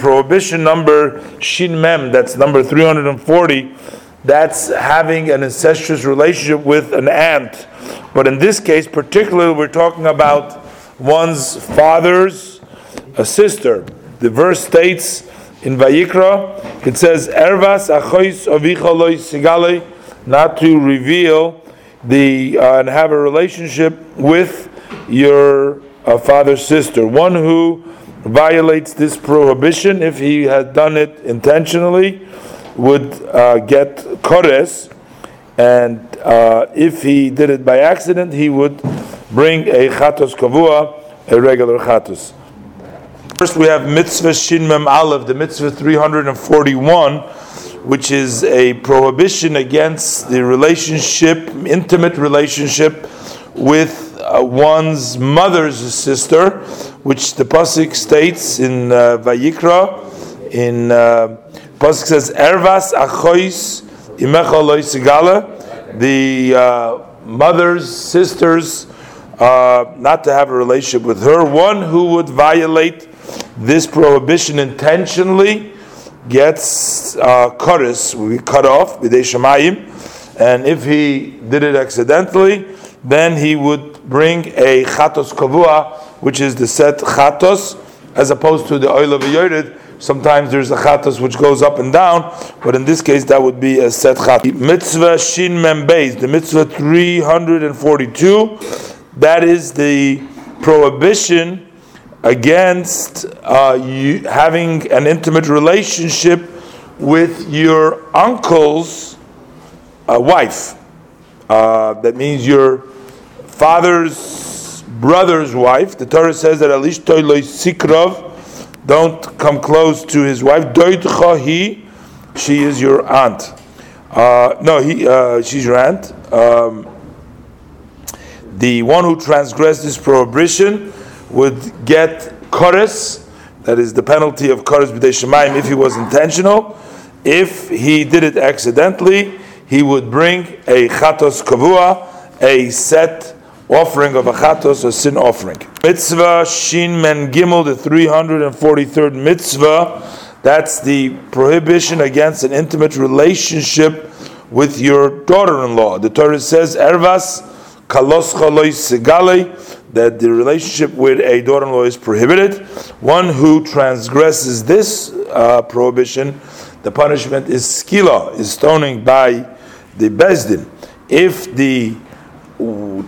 prohibition number Shin Mem, that's number 340, that's having an incestuous relationship with an aunt. But in this case, particularly, we're talking about one's father's a sister. The verse states in Vayikra, it says, Ervas achois avicha sigale, not to reveal the uh, and have a relationship with your uh, father's sister. One who violates this prohibition, if he had done it intentionally, would uh, get kores, and uh, if he did it by accident, he would bring a chatos kavua, a regular chatos. First, we have mitzvah shin mem aleph, the mitzvah 341, which is a prohibition against the relationship, intimate relationship with uh, one's mother's sister, which the pasuk states in uh, Vayikra. In uh, pasuk says, "Ervas achois imecha sigala," the uh, mother's sisters, uh, not to have a relationship with her. One who would violate this prohibition intentionally gets uh, we cut off b'dei shemayim, and if he did it accidentally, then he would bring a chatos kavua, which is the set chatos, as opposed to the oil of a Sometimes there's a chatos which goes up and down, but in this case that would be a set chatos. Mitzvah shin mem beis, the mitzvah 342, that is the prohibition against uh, you having an intimate relationship with your uncle's uh, wife. Uh, that means your father's brother's wife. The Torah says that alish toiloi sikrov, don't come close to his wife. Doitcha she is your aunt. Uh, no, he, uh, she's your aunt. Um, the one who transgressed this prohibition would get kores, that is the penalty of kores b'dei shemayim if he was intentional. If he did it accidentally, he would bring a chatos kavua, a set offering of a chatos, a sin offering. Mitzvah Shin Mem Gimel, the 343rd mitzvah, that's the prohibition against an intimate relationship with your daughter-in-law. The Torah says, Ervas kalos sigale, that the relationship with a daughter-in-law is prohibited. One who transgresses this uh, prohibition, the punishment is skila, is stoning by the bezdin. If the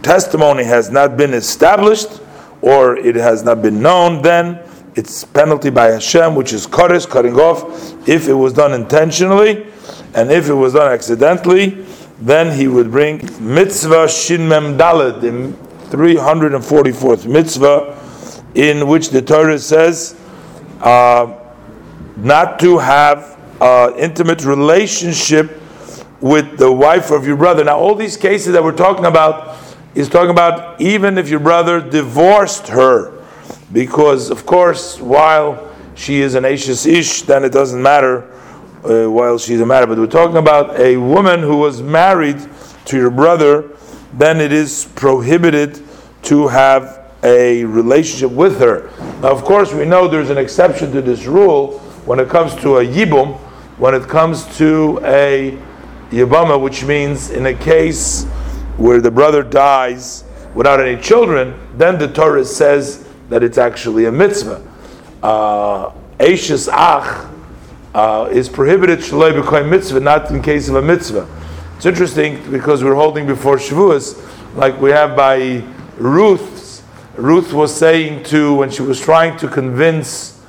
testimony has not been established or it has not been known, then it's penalty by Hashem, which is kores, cutting off. If it was done intentionally, and if it was done accidentally, then he would bring mitzvah shin mem daled, 344th mitzvah, in which the Torah says uh, not to have uh, intimate relationship with the wife of your brother. Now, all these cases that we're talking about is talking about even if your brother divorced her, because of course, while she is an Ashes Ish, then it doesn't matter uh, while she's a matter. But we're talking about a woman who was married to your brother then it is prohibited to have a relationship with her. Now, of course, we know there's an exception to this rule when it comes to a yibum, when it comes to a yibama, which means in a case where the brother dies without any children, then the Torah says that it's actually a mitzvah. Uh, ach uh, is prohibited shaloi mitzvah, not in case of a mitzvah. It's interesting because we're holding before Shavuos, like we have by Ruth. Ruth was saying to, when she was trying to convince,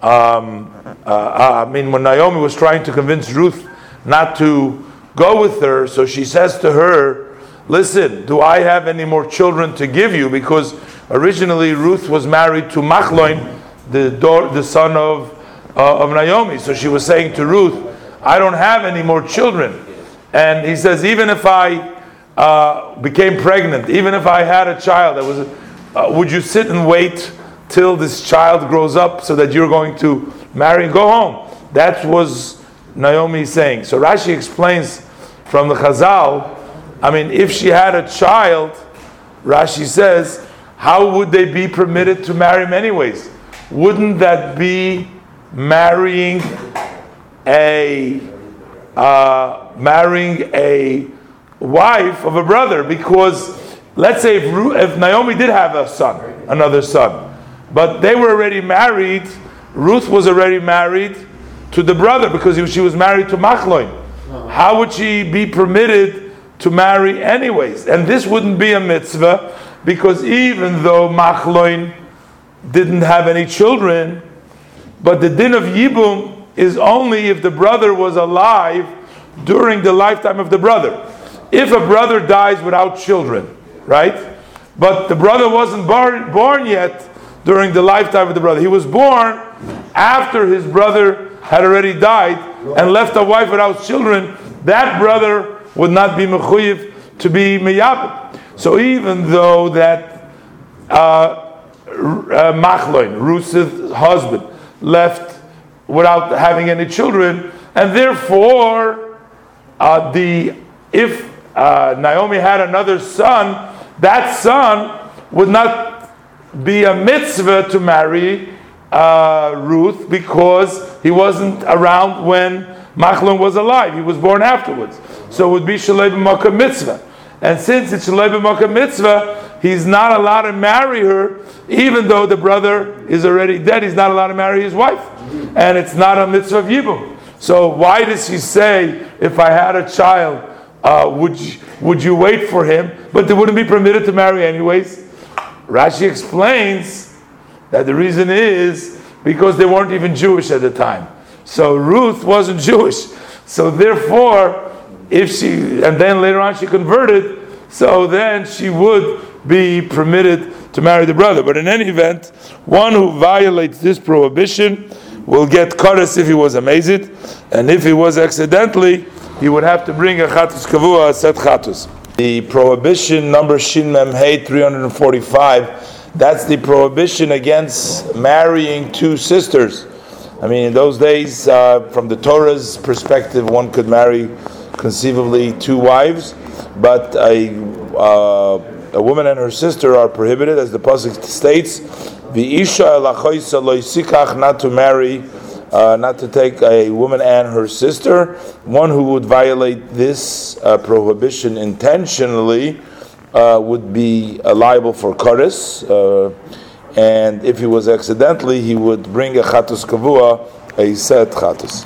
um, uh, uh, I mean, when Naomi was trying to convince Ruth not to go with her, so she says to her, Listen, do I have any more children to give you? Because originally Ruth was married to Machloin, the, daughter, the son of, uh, of Naomi. So she was saying to Ruth, I don't have any more children. And he says, even if I uh, became pregnant, even if I had a child that was, uh, would you sit and wait till this child grows up so that you're going to marry and go home? That was Naomi saying. So Rashi explains from the Chazal, I mean, if she had a child, Rashi says, how would they be permitted to marry him anyways? Wouldn't that be marrying a uh, marrying a wife of a brother because let's say if, Ru- if Naomi did have a son, another son, but they were already married. Ruth was already married to the brother because he- she was married to Machloin. How would she be permitted to marry anyways? And this wouldn't be a mitzvah because even though Machloin didn't have any children, but the din of Yibum is only if the brother was alive during the lifetime of the brother. If a brother dies without children, right? But the brother wasn't born, born yet during the lifetime of the brother. He was born after his brother had already died and left a wife without children. That brother would not be mechuyev to be miyabim. So even though that uh, uh, Machloin, Ruth's husband, left without having any children, and therefore, uh, the if uh, Naomi had another son, that son would not be a mitzvah to marry uh, Ruth because he wasn't around when Machlon was alive. He was born afterwards, so it would be shalei b'makom mitzvah. And since it's shalei b'makom mitzvah, he's not allowed to marry her, even though the brother is already dead. He's not allowed to marry his wife, and it's not a mitzvah of yibum. So why does he say, if I had a child, uh, would you, would you wait for him? But they wouldn't be permitted to marry anyways. Rashi explains that the reason is because they weren't even Jewish at the time. So Ruth wasn't Jewish. So therefore, if she and then later on she converted, so then she would be permitted to marry the brother. But in any event, one who violates this prohibition will get kares if he was amazed, and if he was accidentally, he would have to bring a chatus kavua, a set chatus. The prohibition number Shin Mem Hey 345, that's the prohibition against marrying two sisters. I mean, in those days, uh, from the Torah's perspective, one could marry conceivably two wives, but a, uh, a woman and her sister are prohibited, as the pasuk states, "The isha loisikach," not to marry, uh, not to take a woman and her sister. One who would violate this uh, prohibition intentionally uh, would be uh, liable for kares. And if he was accidentally, he would bring a chatus kavua, a set chatus.